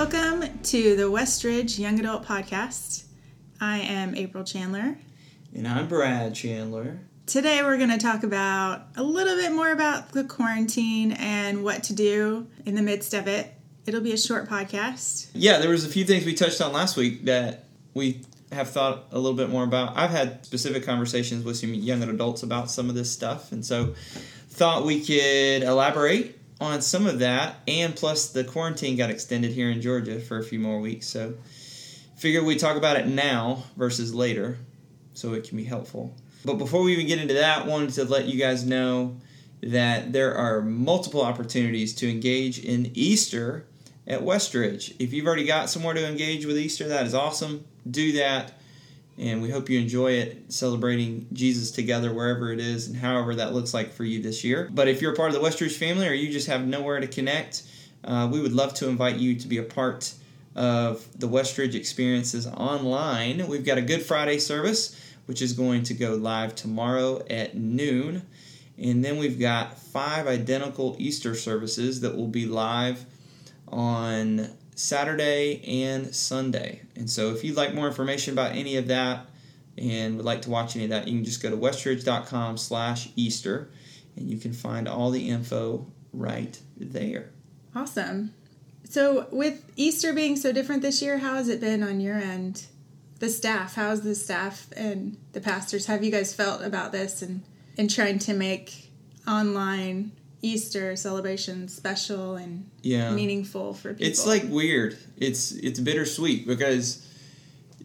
welcome to the Westridge Young Adult Podcast. I am April Chandler. And I'm Brad Chandler. Today we're going to talk about a little bit more about the quarantine and what to do in the midst of it. It'll be a short podcast. Yeah, there was a few things we touched on last week that we have thought a little bit more about. I've had specific conversations with some young adults about some of this stuff, and so thought we could elaborate on some of that. And plus, the quarantine got extended here in Georgia for a few more weeks, so figure we talk about it now versus later, so it can be helpful. But before we even get into that, wanted to let you guys know that there are multiple opportunities to engage in Easter at Westridge. If you've already got somewhere to engage with Easter, that is awesome. Do that. And we hope you enjoy it, celebrating Jesus together wherever it is and however that looks like for you this year. But if you're a part of the Westridge family or you just have nowhere to connect, uh, we would love to invite you to be a part of the Westridge experiences online. We've got a Good Friday service, which is going to go live tomorrow at noon. And then we've got five identical Easter services that will be live on Saturday and Sunday. And so if you'd like more information about any of that and would like to watch any of that, you can just go to westridge.com slash Easter and you can find all the info right there. Awesome. So, with Easter being so different this year, how has it been on your end? The staff, how's the staff and the pastors? Have you guys felt about this and, and trying to make online Easter celebration special and Yeah. meaningful for people? It's like weird. It's it's bittersweet because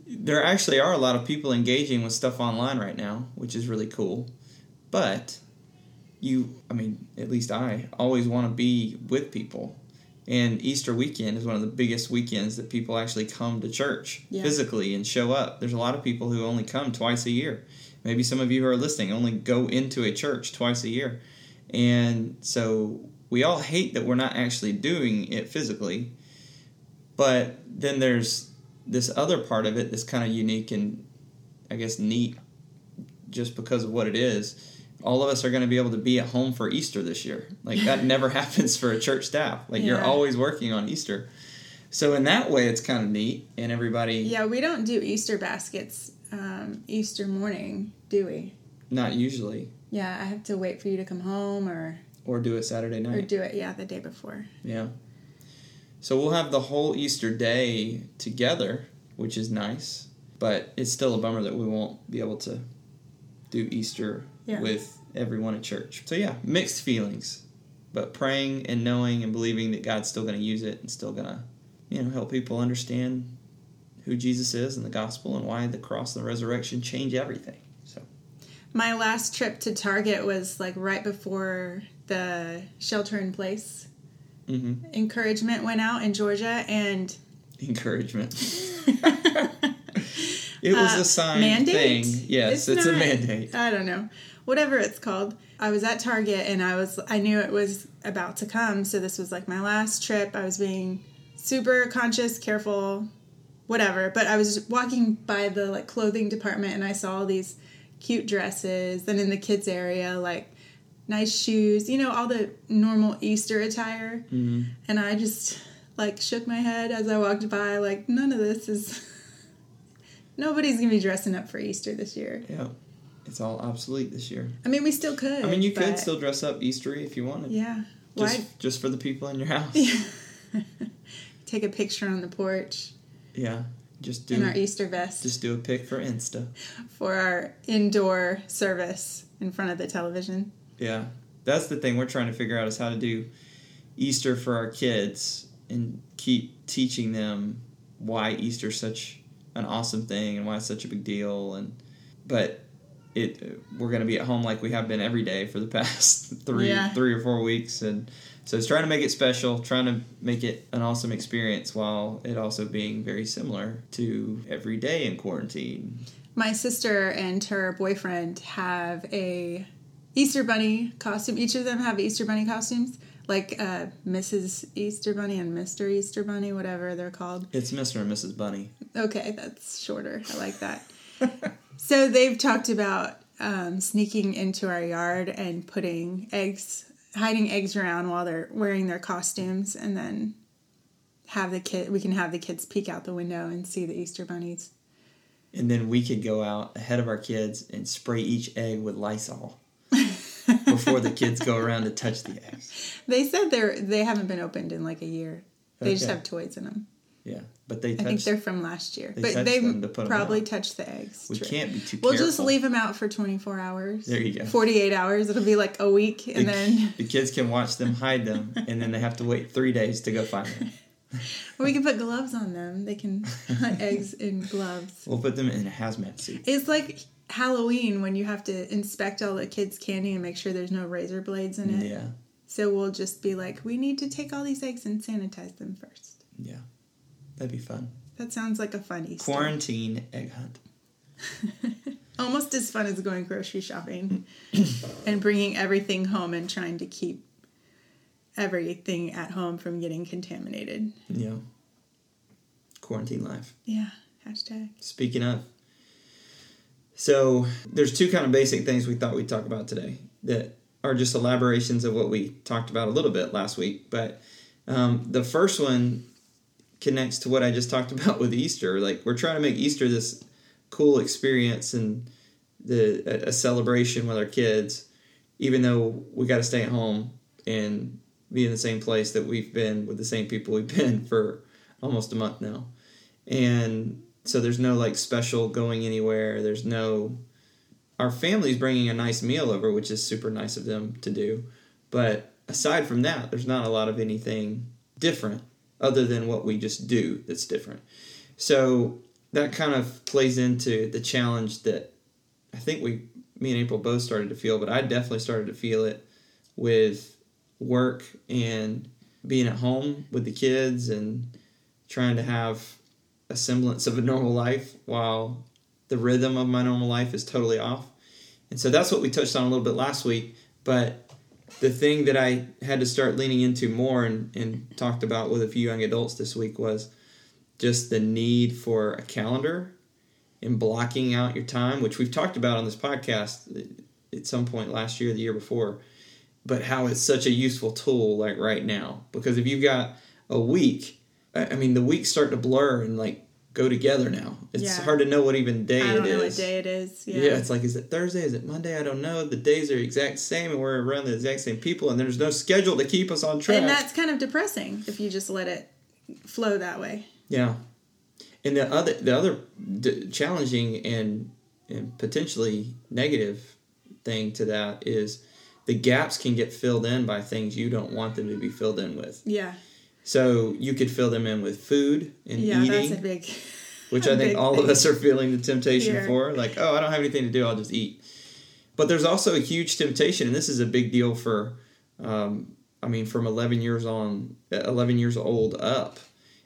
there actually are a lot of people engaging with stuff online right now, which is really cool. But you, I mean, at least I always want to be with people. And Easter weekend is one of the biggest weekends that people actually come to church Yeah. physically and show up. There's a lot of people who only come twice a year. Maybe some of you who are listening only go into a church twice a year. And so we all hate that we're not actually doing it physically. But then there's this other part of it that's kind of unique and I guess neat just because of what it is. All of us are going to be able to be at home for Easter this year. Like that never happens for a church staff. Like you're always working on Easter. So in that way it's kind of neat and everybody Yeah, we don't do Easter baskets um, Easter morning, do we? not usually Yeah, I have to wait for you to come home or or do it Saturday night. or do it yeah the day before. Yeah. So we'll have the whole Easter day together, which is nice. But it's still a bummer that we won't be able to do Easter Yeah. with everyone at church. So yeah, mixed feelings. But praying and knowing and believing that God's still going to use it and still going to, you know, help people understand who Jesus is and the gospel and why the cross and the resurrection change everything. My last trip to Target was like right before the shelter in place hmm encouragement went out in Georgia and encouragement. it was Uh, a sign mandate? thing. Yes, it's, a not- mandate. I don't know. Whatever it's called. I was at Target and I was I knew it was about to come, so this was like my last trip. I was being super conscious, careful, whatever. But I was walking by the like clothing department and I saw all these cute dresses. Then in the kids area, like nice shoes, you know, all the normal Easter attire. Mm-hmm. And I just like shook my head as I walked by, like none of this is. Nobody's gonna be dressing up for Easter this year. Yeah, it's all obsolete this year. I mean, we still could. I mean, you could still dress up Eastery if you wanted. Yeah. Just, just for the people in your house. Yeah. Take a picture on the porch Yeah, just do in our Easter vest just do a pic for Insta. for our indoor service in front of the television. Yeah, that's the thing we're trying to figure out is how to do Easter for our kids and keep teaching them why Easter's such an awesome thing and why it's such a big deal and but it we're going to be at home like we have been every day for the past three Yeah. three or four weeks and so it's trying to make it special trying to make it an awesome experience while it also being very similar to every day in quarantine My sister and her boyfriend have a Easter bunny costume. Each of them have Easter bunny costumes, like uh, Mrs. Easter Bunny and Mr. Easter Bunny, whatever they're called. it's mr and mrs bunny Okay, that's shorter. I like that. so they've talked about um, sneaking into our yard and putting eggs, hiding eggs around while they're wearing their costumes, and then have the kid we can have the kids peek out the window and see the Easter bunnies. And then we could go out ahead of our kids and spray each egg with Lysol before the kids go around to touch the eggs. They said they're they haven't been opened in like a year. They just have toys in them. Yeah, but they I think they're from last year, They but they them to probably touched the eggs. We True. can't be too We'll careful. just leave them out for 24 hours. There you go. 48 hours. It'll be like a week, and the, then the kids can watch them hide them, and then they have to wait three days to go find them. or we can put gloves on them. They can hunt eggs in gloves. We'll put them in a hazmat suit. It's like Halloween when you have to inspect all the kids' candy and make sure there's no razor blades in it. Yeah, So we'll just be like, we need to take all these eggs and sanitize them first. yeah, that'd be fun. That sounds like a fun Easter. Quarantine egg hunt. Almost as fun as going grocery shopping and bringing everything home and trying to keep everything at home from getting contaminated. Yeah, quarantine life. Yeah, hashtag. Speaking of, so there's two kind of basic things we thought we'd talk about today that are just elaborations of what we talked about a little bit last week. But um, the first one connects to what I just talked about with Easter. Like we're trying to make Easter this cool experience and the a, a celebration with our kids, even though we got to stay at home and be in the same place that we've been with the same people we've been for almost a month now. And so there's no like special going anywhere. There's no our family's bringing a nice meal over which is super nice of them to do. But aside from that there's not a lot of anything different other than what we just do that's different so that kind of plays into the challenge that i think we me and april both started to feel but i definitely started to feel it with work and being at home with the kids and trying to have a semblance of a normal life while the rhythm of my normal life is totally off. And so that's what we touched on a little bit last week. But the thing that I had to start leaning into more and, and talked about with a few young adults this week was just the need for a calendar and blocking out your time, which we've talked about on this podcast at some point last year, the year before, but how it's such a useful tool like right now. Because if you've got a week, I I mean, the weeks start to blur and like go together now. It's Yeah. hard to know what even day I don't it know what is. day it is. Yeah. Yeah. it's like, is it Thursday? Is it Monday? I don't know. The days are exact same, and we're around the exact same people, and there's no schedule to keep us on track. and that's kind of depressing if you just let it flow that way. Yeah, and the other the other d- challenging and and potentially negative thing to that is the gaps can get filled in by things you don't want them to be filled in with. Yeah. So you could fill them in with food and Yeah, eating, that's a big. which I think all of us are feeling the temptation Here. for. Like, oh, I don't have anything to do, I'll just eat. But there's also a huge temptation, and this is a big deal for, um, I mean, from 11 years on, 11 years old up,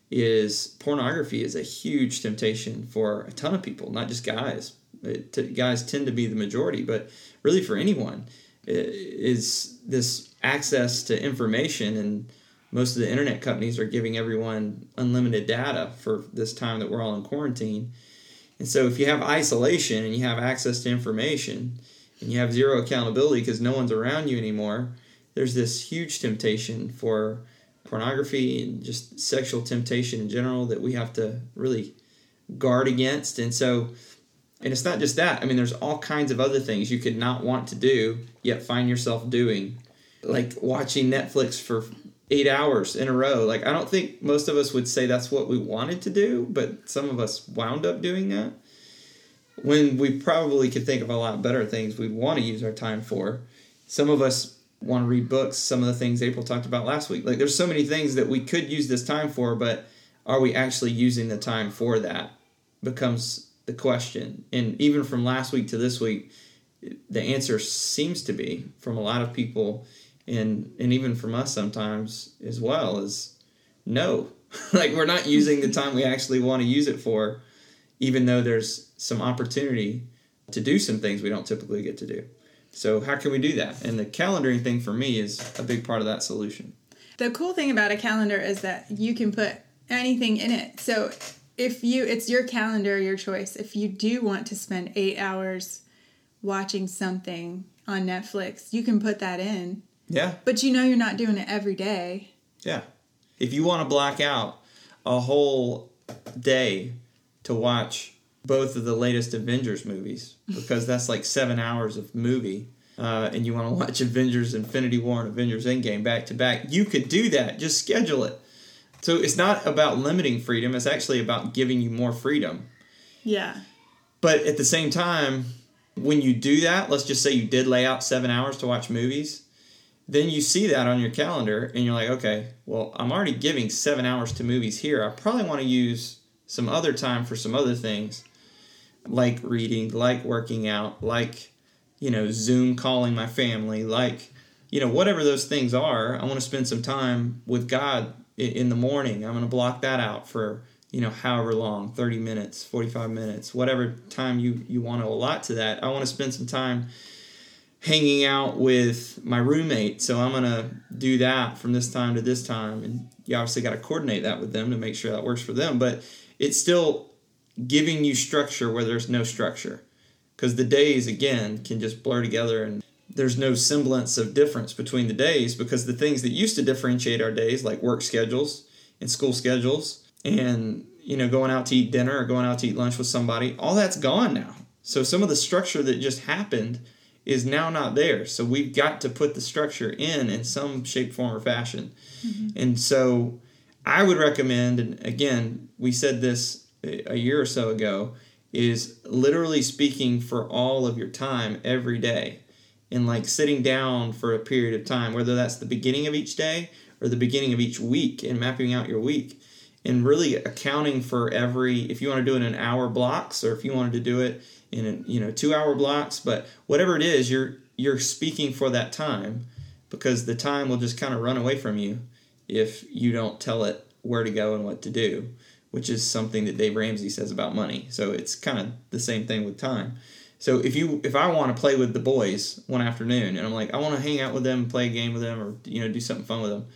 is pornography is a huge temptation for a ton of people, not just guys. It, t- guys tend to be the majority, but really for anyone, i- is this access to information and most of the internet companies are giving everyone unlimited data for this time that we're all in quarantine. And so if you have isolation and you have access to information and you have zero accountability because no one's around you anymore, there's this huge temptation for pornography and just sexual temptation in general that we have to really guard against. And so and it's not just that. I mean, there's all kinds of other things you could not want to do, yet find yourself doing. Like watching Netflix for eight hours in a row. Like, I don't think most of us would say that's what we wanted to do, but some of us wound up doing that. When we probably could think of a lot better things we'd want to use our time for. Some of us want to read books, some of the things April talked about last week. Like, there's so many things that we could use this time for, but are we actually using the time for that? Becomes the question. And even from last week to this week, the answer seems to be from a lot of people and and even from us sometimes as well is no. like we're not using the time we actually want to use it for, even though there's some opportunity to do some things we don't typically get to do. So how can we do that? And the calendaring thing for me is a big part of that solution. The cool thing about a calendar is that you can put anything in it. So if you, it's your calendar, your choice. If you do want to spend eight hours watching something on Netflix, you can put that in. Yeah. But you know you're not doing it every day. Yeah. If you want to block out a whole day to watch both of the latest Avengers movies because that's like seven hours of movie. Uh, and you want to watch Avengers Infinity War and Avengers Endgame back to back, you could do that. Just schedule it. So it's not about limiting freedom, it's actually about giving you more freedom. Yeah. But at the same time, when you do that, let's just say you did lay out seven hours to watch movies, then you see that on your calendar and you're like, okay, well, I'm already giving seven hours to movies here. I probably want to use some other time for some other things like reading, like working out, like, you know, Zoom calling my family, like, you know, whatever those things are. I want to spend some time with God in the morning. I'm going to block that out for you know however long 30 minutes 45 minutes whatever time you you want to allot to that i want to spend some time hanging out with my roommate. So i'm going to do that from this time to this time. And you obviously got to coordinate that with them to make sure that works for them. But it's still giving you structure where there's no structure. Because the days again can just blur together and there's no semblance of difference between the days. Because the things that used to differentiate our days like work schedules and school schedules and you know going out to eat dinner or going out to eat lunch with somebody all that's gone now. So some of the structure that just happened is now not there. So we've got to put the structure in in some shape form or fashion. Mm-hmm. and so i would recommend and again we said this a year or so ago is literally speaking for all of your time every day. And like sitting down for a period of time whether that's the beginning of each day or the beginning of each week and mapping out your week. And really accounting for every if you want to do it in hour blocks or if you wanted to do it in you know two hour blocks but whatever it is you're you're speaking for that time because the time will just kind of run away from you if you don't tell it where to go and what to do which is something that Dave Ramsey says about money. So it's kind of the same thing with time. So if you if I want to play with the boys one afternoon and I'm like I want to hang out with them play a game with them or you know do something fun with them.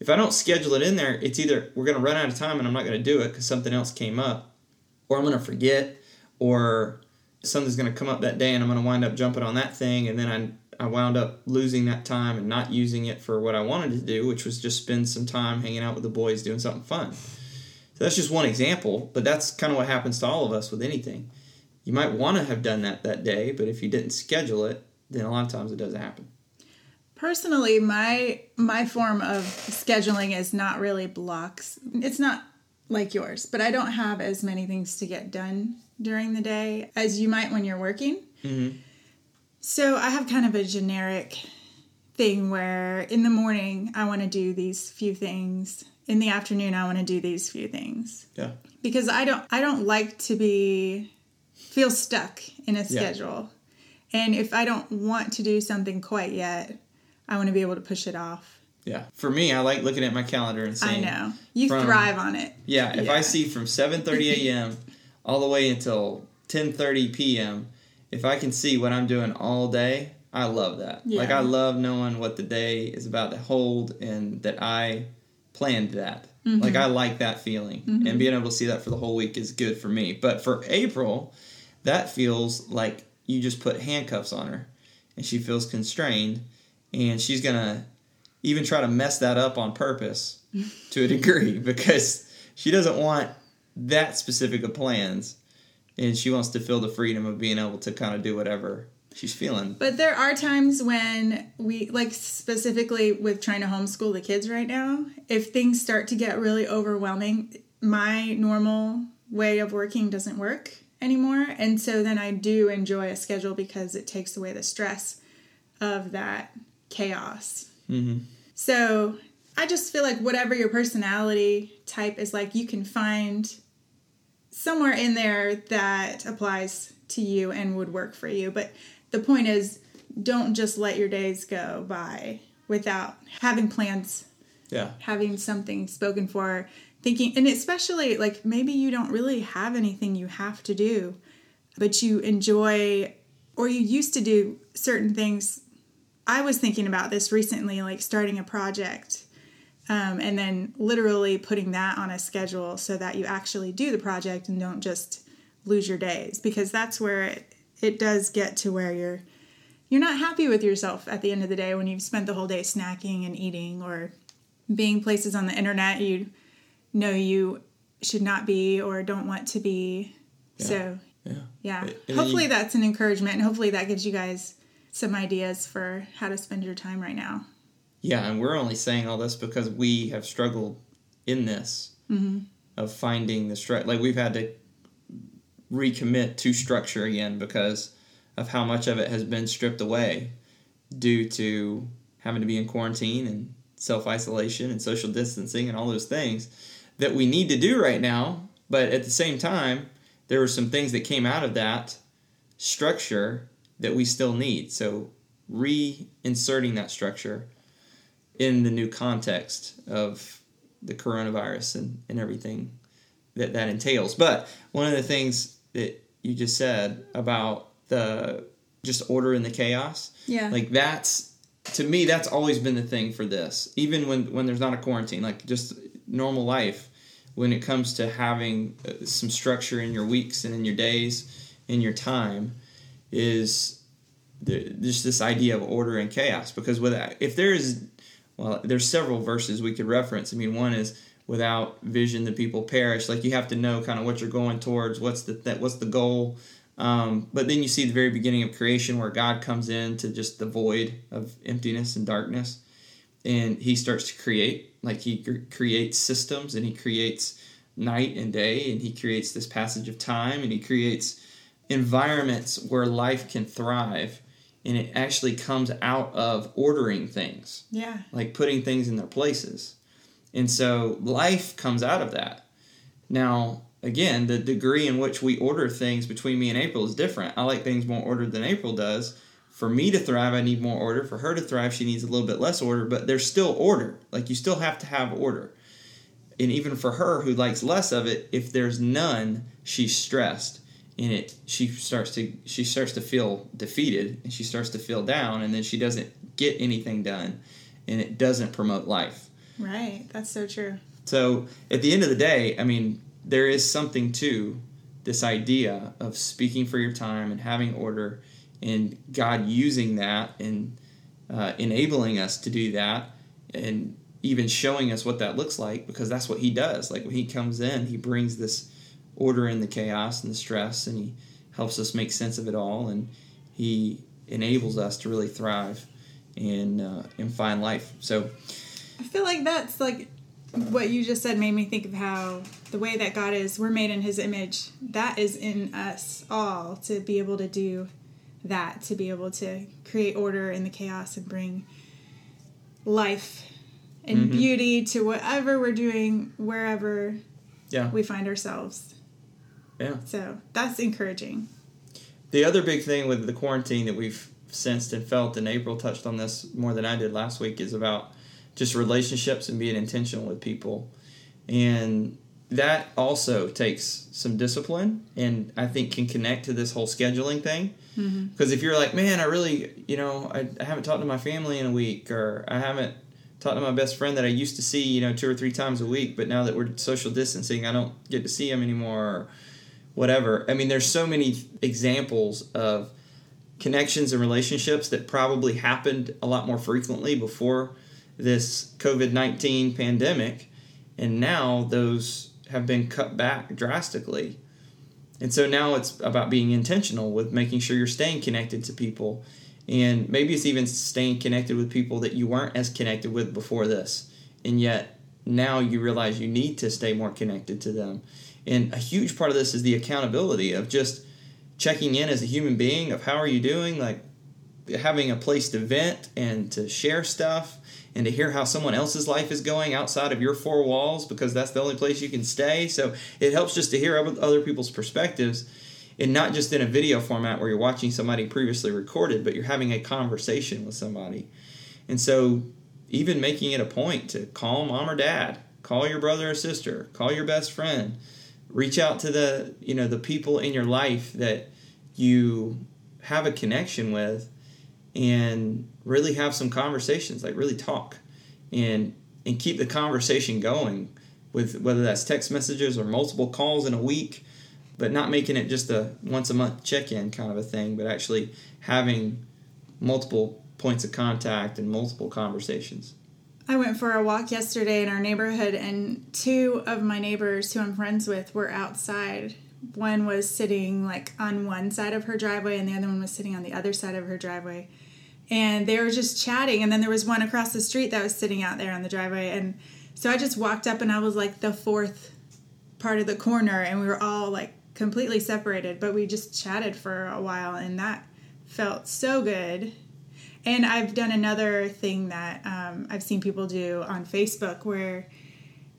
If I don't schedule it in there, it's either we're going to run out of time and I'm not going to do it because something else came up, or I'm going to forget, or something's going to come up that day and I'm going to wind up jumping on that thing, and then I, I wound up losing that time and not using it for what I wanted to do, which was just spend some time hanging out with the boys doing something fun. So that's just one example, but that's kind of what happens to all of us with anything. You might want to have done that that day, but if you didn't schedule it, then a lot of times it doesn't happen. Personally, my my form of scheduling is not really blocks. It's not like yours, but I don't have as many things to get done during the day as you might when you're working. Mm-hmm. So I have kind of a generic thing where in the morning I want to do these few things. In the afternoon I want to do these few things. Yeah. Because I don't I don't like to be feel stuck in a schedule. Yeah. And if I don't want to do something quite yet, I want to be able to push it off. Yeah. For me, I like looking at my calendar and saying. I know. You from, thrive on it. Yeah. If yeah. I see from 7.30 a.m. all the way until 10.30 p.m., if I can see what I'm doing all day, I love that. Yeah. Like, I love knowing what the day is about to hold and that I planned that. Mm-hmm. Like, I like that feeling. Mm-hmm. And being able to see that for the whole week is good for me. But for April, that feels like you just put handcuffs on her and she feels constrained and she's gonna even try to mess that up on purpose to a degree because she doesn't want that specific of plans and she wants to feel the freedom of being able to kind of do whatever she's feeling. But there are times when we like specifically with trying to homeschool the kids right now, if things start to get really overwhelming, my normal way of working doesn't work anymore. And so then I do enjoy a schedule because it takes away the stress of that chaos. Mm-hmm. So I just feel like whatever your personality type is like, you can find somewhere in there that applies to you and would work for you. But the point is, don't just let your days go by without having plans. Yeah. Having something spoken for, thinking, and especially like maybe you don't really have anything you have to do, but you enjoy or you used to do certain things I was thinking about this recently, like starting a project um, and then literally putting that on a schedule so that you actually do the project and don't just lose your days because that's where it, it does get to where you're you're not happy with yourself at the end of the day when you've spent the whole day snacking and eating or being places on the internet you know you should not be or don't want to be. So, Yeah. yeah. And hopefully you- that's an encouragement and hopefully that gives you guys some ideas for how to spend your time right now. Yeah, and we're only saying all this because we have struggled in this mm-hmm. of finding the structure. Like we've had to recommit to structure again because of how much of it has been stripped away due to having to be in quarantine and self isolation and social distancing and all those things that we need to do right now. But at the same time, there were some things that came out of that structure that we still need. So reinserting that structure in the new context of the coronavirus and, and everything that that entails. But one of the things that you just said about the just order in the chaos, Yeah. like that's to me that's always been the thing for this. Even when when there's not a quarantine, like just normal life, when it comes to having uh, some structure in your weeks and in your days, in your time, is the, just this idea of order and chaos. Because without, if there is, well, there's several verses we could reference. I mean, one is without vision the people perish. Like you have to know kind of what you're going towards. What's the that what's the goal? Um, but then you see the very beginning of creation where God comes into just the void of emptiness and darkness, and He starts to create. Like He cr- creates systems and He creates night and day, and He creates this passage of time, and He creates environments where life can thrive and it actually comes out of ordering things. Yeah. like putting things in their places. And so life comes out of that. Now again the degree in which we order things between me and april is different. I like things more ordered than april does. For me to thrive i need more order. For her to thrive she needs a little bit less order but there's still order. Like you still have to have order. And even for her who likes less of it if there's none she's stressed and it she starts to she starts to feel defeated and she starts to feel down and then she doesn't get anything done and it doesn't promote life Right. That's so true. so at the end of the day i mean there is something to this idea of speaking for your time and having order and god using that and uh, enabling us to do that and even showing us what that looks like because that's what he does like when he comes in he brings this order in the chaos and the stress and he helps us make sense of it all and he enables us to really thrive and uh, and find life so I feel like that's like what you just said made me think of how the way that God is, we're made in his image. That is in us all to be able to do that, to be able to create order in the chaos and bring life and Mhm. beauty to whatever we're doing, wherever yeah we find ourselves. Yeah So that's encouraging. The other big thing with the quarantine that we've sensed and felt, and April touched on this more than I did last week, is about just relationships and being intentional with people. And that also takes some discipline and I think can connect to this whole scheduling thing. Mm-hmm. Because if you're like, man, I really, you know, I, I haven't talked to my family in a week, or I haven't talked to my best friend that I used to see, you know, two or three times a week, but now that we're social distancing, I don't get to see him anymore. Or, whatever. I mean, there's so many examples of connections and relationships that probably happened a lot more frequently before this COVID 19 pandemic, and now those have been cut back drastically. And so now it's about being intentional with making sure you're staying connected to people. And maybe it's even staying connected with people that you weren't as connected with before this. And yet now you realize you need to stay more connected to them. And a huge part of this is the accountability of just checking in as a human being of how are you doing, like having a place to vent and to share stuff and to hear how someone else's life is going outside of your four walls because that's the only place you can stay. So it helps just to hear other people's perspectives and not just in a video format where you're watching somebody previously recorded, but you're having a conversation with somebody. And so even making it a point to call mom or dad, call your brother or sister, call your best friend, reach out to the, you know, the people in your life that you have a connection with and really have some conversations, like really talk and and keep the conversation going with whether that's text messages or multiple calls in a week, but not making it just a once a month check in kind of a thing, but actually having multiple points of contact and multiple conversations. I went for a walk yesterday in our neighborhood, and two of my neighbors who I'm friends with were outside. One was sitting like on one side of her driveway, and the other one was sitting on the other side of her driveway. And they were just chatting, and then there was one across the street that was sitting out there on the driveway. And so I just walked up, and I was like the fourth part of the corner, and we were all like completely separated, but we just chatted for a while, and that felt so good and I've done another thing that um, I've seen people do on Facebook where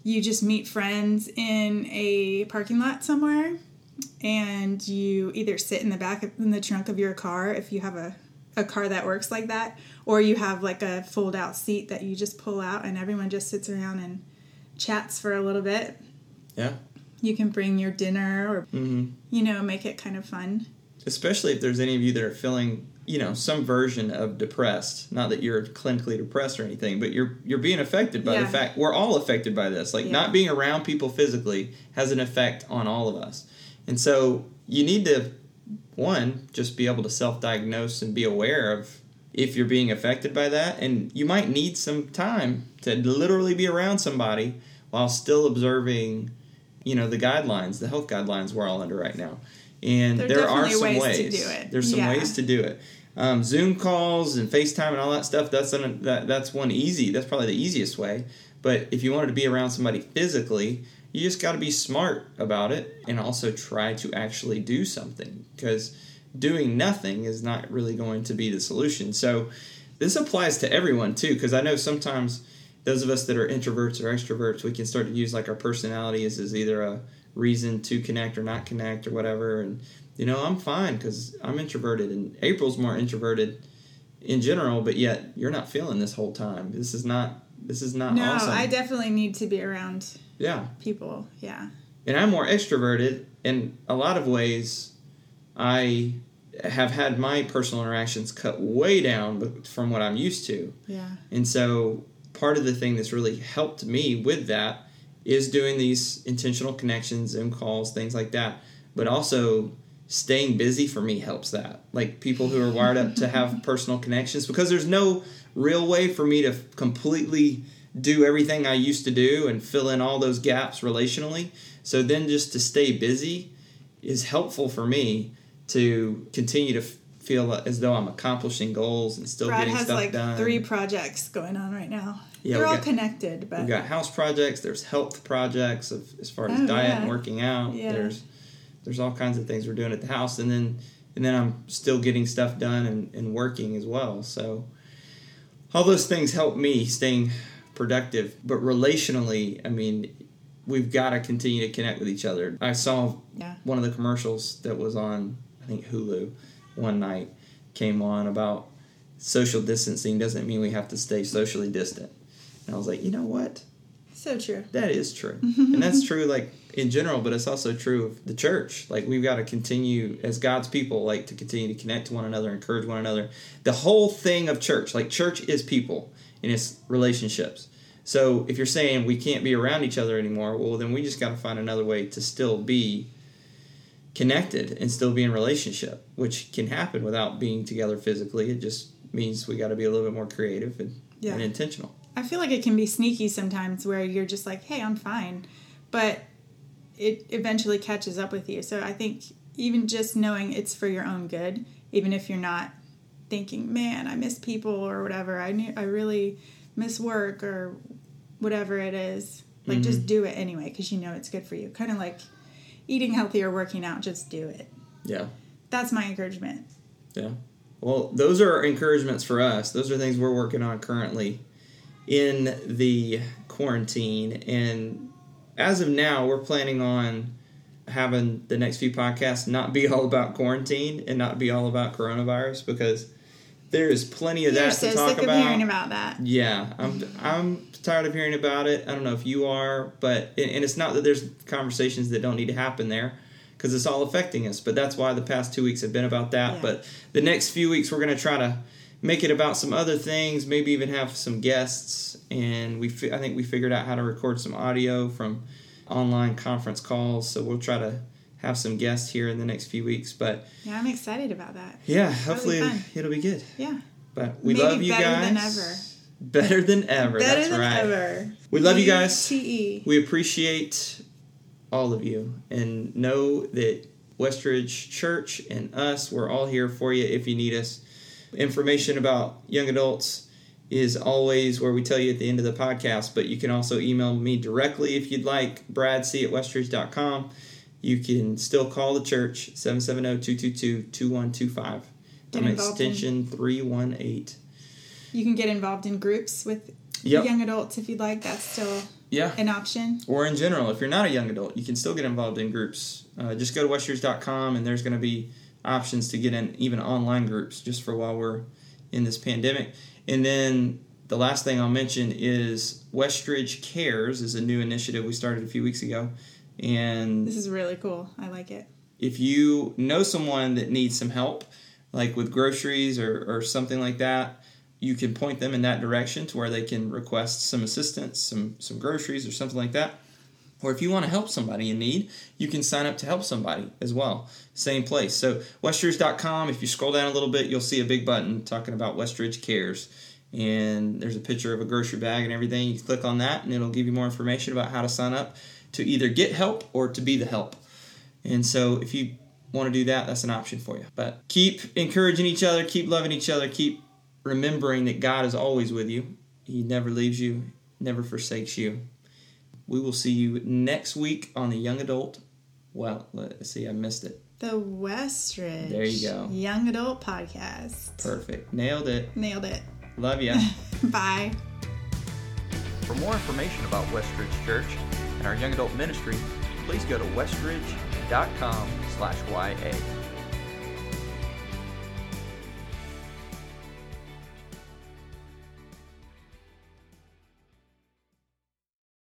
you just meet friends in a parking lot somewhere and you either sit in the back in the trunk of your car if you have a, a car that works like that or you have like a fold out seat that you just pull out and everyone just sits around and chats for a little bit Yeah. you can bring your dinner or Mm-hmm. you know make it kind of fun Especially if there's any of you that are feeling, you know, some version of depressed. Not that you're clinically depressed or anything, but you're you're being affected by Yeah. the fact we're all affected by this. Like Yeah. not being around people physically has an effect on all of us. And so you need to one just be able to self-diagnose and be aware of if you're being affected by that and you might need some time to literally be around somebody while still observing you know the guidelines the health guidelines we're all under right now and There are there are some ways ways, to do it. there's some Yeah. ways to do it um, zoom calls and facetime and all that stuff that's an, that, that's one easy that's probably the easiest way. But if you wanted to be around somebody physically you just got to be smart about it and also try to actually do something because doing nothing is not really going to be the solution. So this applies to everyone too because i know sometimes those of us that are introverts or extroverts we can start to use like our personality as, as either a reason to connect or not connect or whatever and you know i'm fine because i'm introverted and april's more introverted in general but yet you're not feeling this whole time this is not this is not no awesome i definitely need to be around yeah people yeah and I'm more extroverted in a lot of ways. I have had my personal interactions cut way down from what I'm used to. yeah And so part of the thing that's really helped me with that is doing these intentional connections, Zoom calls, things like that. But also staying busy for me helps that. Like people who are wired up to have personal connections because there's no real way for me to completely do everything I used to do and fill in all those gaps relationally. So then just to stay busy is helpful for me to continue to f- feel as though I'm accomplishing goals and still brad getting has stuff like done. three projects going on right now Yeah, they're all got- connected but We've got house projects. There's health projects of as far as Oh, diet yeah. and working out. Yeah. There's there's all kinds of things we're doing at the house, and then and then I'm still getting stuff done and, and working as well. So all those things help me staying productive. But relationally, I mean, we've got to continue to connect with each other. I saw Yeah. one of the commercials that was on I think Hulu one night came on about social distancing doesn't mean we have to stay socially distant. And I was like, you know what? So true That is true. and that's true like in general, but it's also true of the church. Like we've got to continue as God's people like to continue to connect to one another, encourage one another. The whole thing of church, like church is people and it's relationships. So if you're saying we can't be around each other anymore, well then we just got to find another way to still be connected and still be in relationship, which can happen without being together physically. It just means we got to be a little bit more creative and, Yeah. and intentional. I feel like it can be sneaky sometimes where you're just like, hey, I'm fine. But it eventually catches up with you. So I think even just knowing it's for your own good, even if you're not thinking, man, I miss people or whatever, I, knew, I really miss work or whatever it is, like just mm-hmm. do it anyway because you know it's good for you. Kind of like eating healthy or working out, just do it. Yeah. That's my encouragement. Yeah. Well, those are encouragements for us. Those are things we're working on currently in the quarantine. And as of now, we're planning on having the next few podcasts not be all about quarantine and not be all about coronavirus because there is plenty of You're that so to talk sick about. of hearing about that. Yeah, I'm I'm tired of hearing about it. I don't know if you are, but and it's not that there's conversations that don't need to happen there because it's all affecting us. But that's why the past two weeks have been about that. Yeah. But the next few weeks we're gonna try to make it about some other things. Maybe even have some guests. And we fi- I think we figured out how to record some audio from online conference calls. So we'll try to have some guests here in the next few weeks. But Yeah, I'm excited about that. yeah, hopefully it'll be good. Yeah. But we Maybe love you better guys. than ever. Better than ever. Better That's than right. ever. We love you guys. TE. We appreciate all of you and know that Westridge Church and us, we're all here for you if you need us. Information about young adults is always where we tell you at the end of the podcast, but you can also email me directly if you'd like, bradc at westridge.com. You can still call the church, 770-222-2125. Get I'm involved in- extension 318. You can get involved in groups with Yep. young adults if you'd like. That's still Yeah. an option. or in general, if you're not a young adult, you can still get involved in groups. Uh, just go to westridge.com and there's going to be options to get in even online groups just for while we're in this pandemic. And then the last thing I'll mention is Westridge Cares is a new initiative we started a few weeks ago. And This is really cool. I like it. if you know someone that needs some help, like with groceries or, or something like that, you can point them in that direction to where they can request some assistance, some some groceries or something like that. Or if you want to help somebody in need, you can sign up to help somebody as well. Same place. So westridge.com, if you scroll down a little bit, you'll see a big button talking about Westridge Cares. And there's a picture of a grocery bag and everything. You click on that and it'll give you more information about how to sign up to either get help or to be the help. And so if you want to do that, that's an option for you. But keep encouraging each other, keep loving each other, keep remembering that God is always with you. He never leaves you, never forsakes you. We will see you next week on the Young Adult. Well, let's see, I missed it. The Westridge. There you go. Young Adult Podcast. Perfect. Nailed it. Nailed it. Love ya. Bye. For more information about Westridge Church and our young adult ministry, please go to westridge.com slash YA.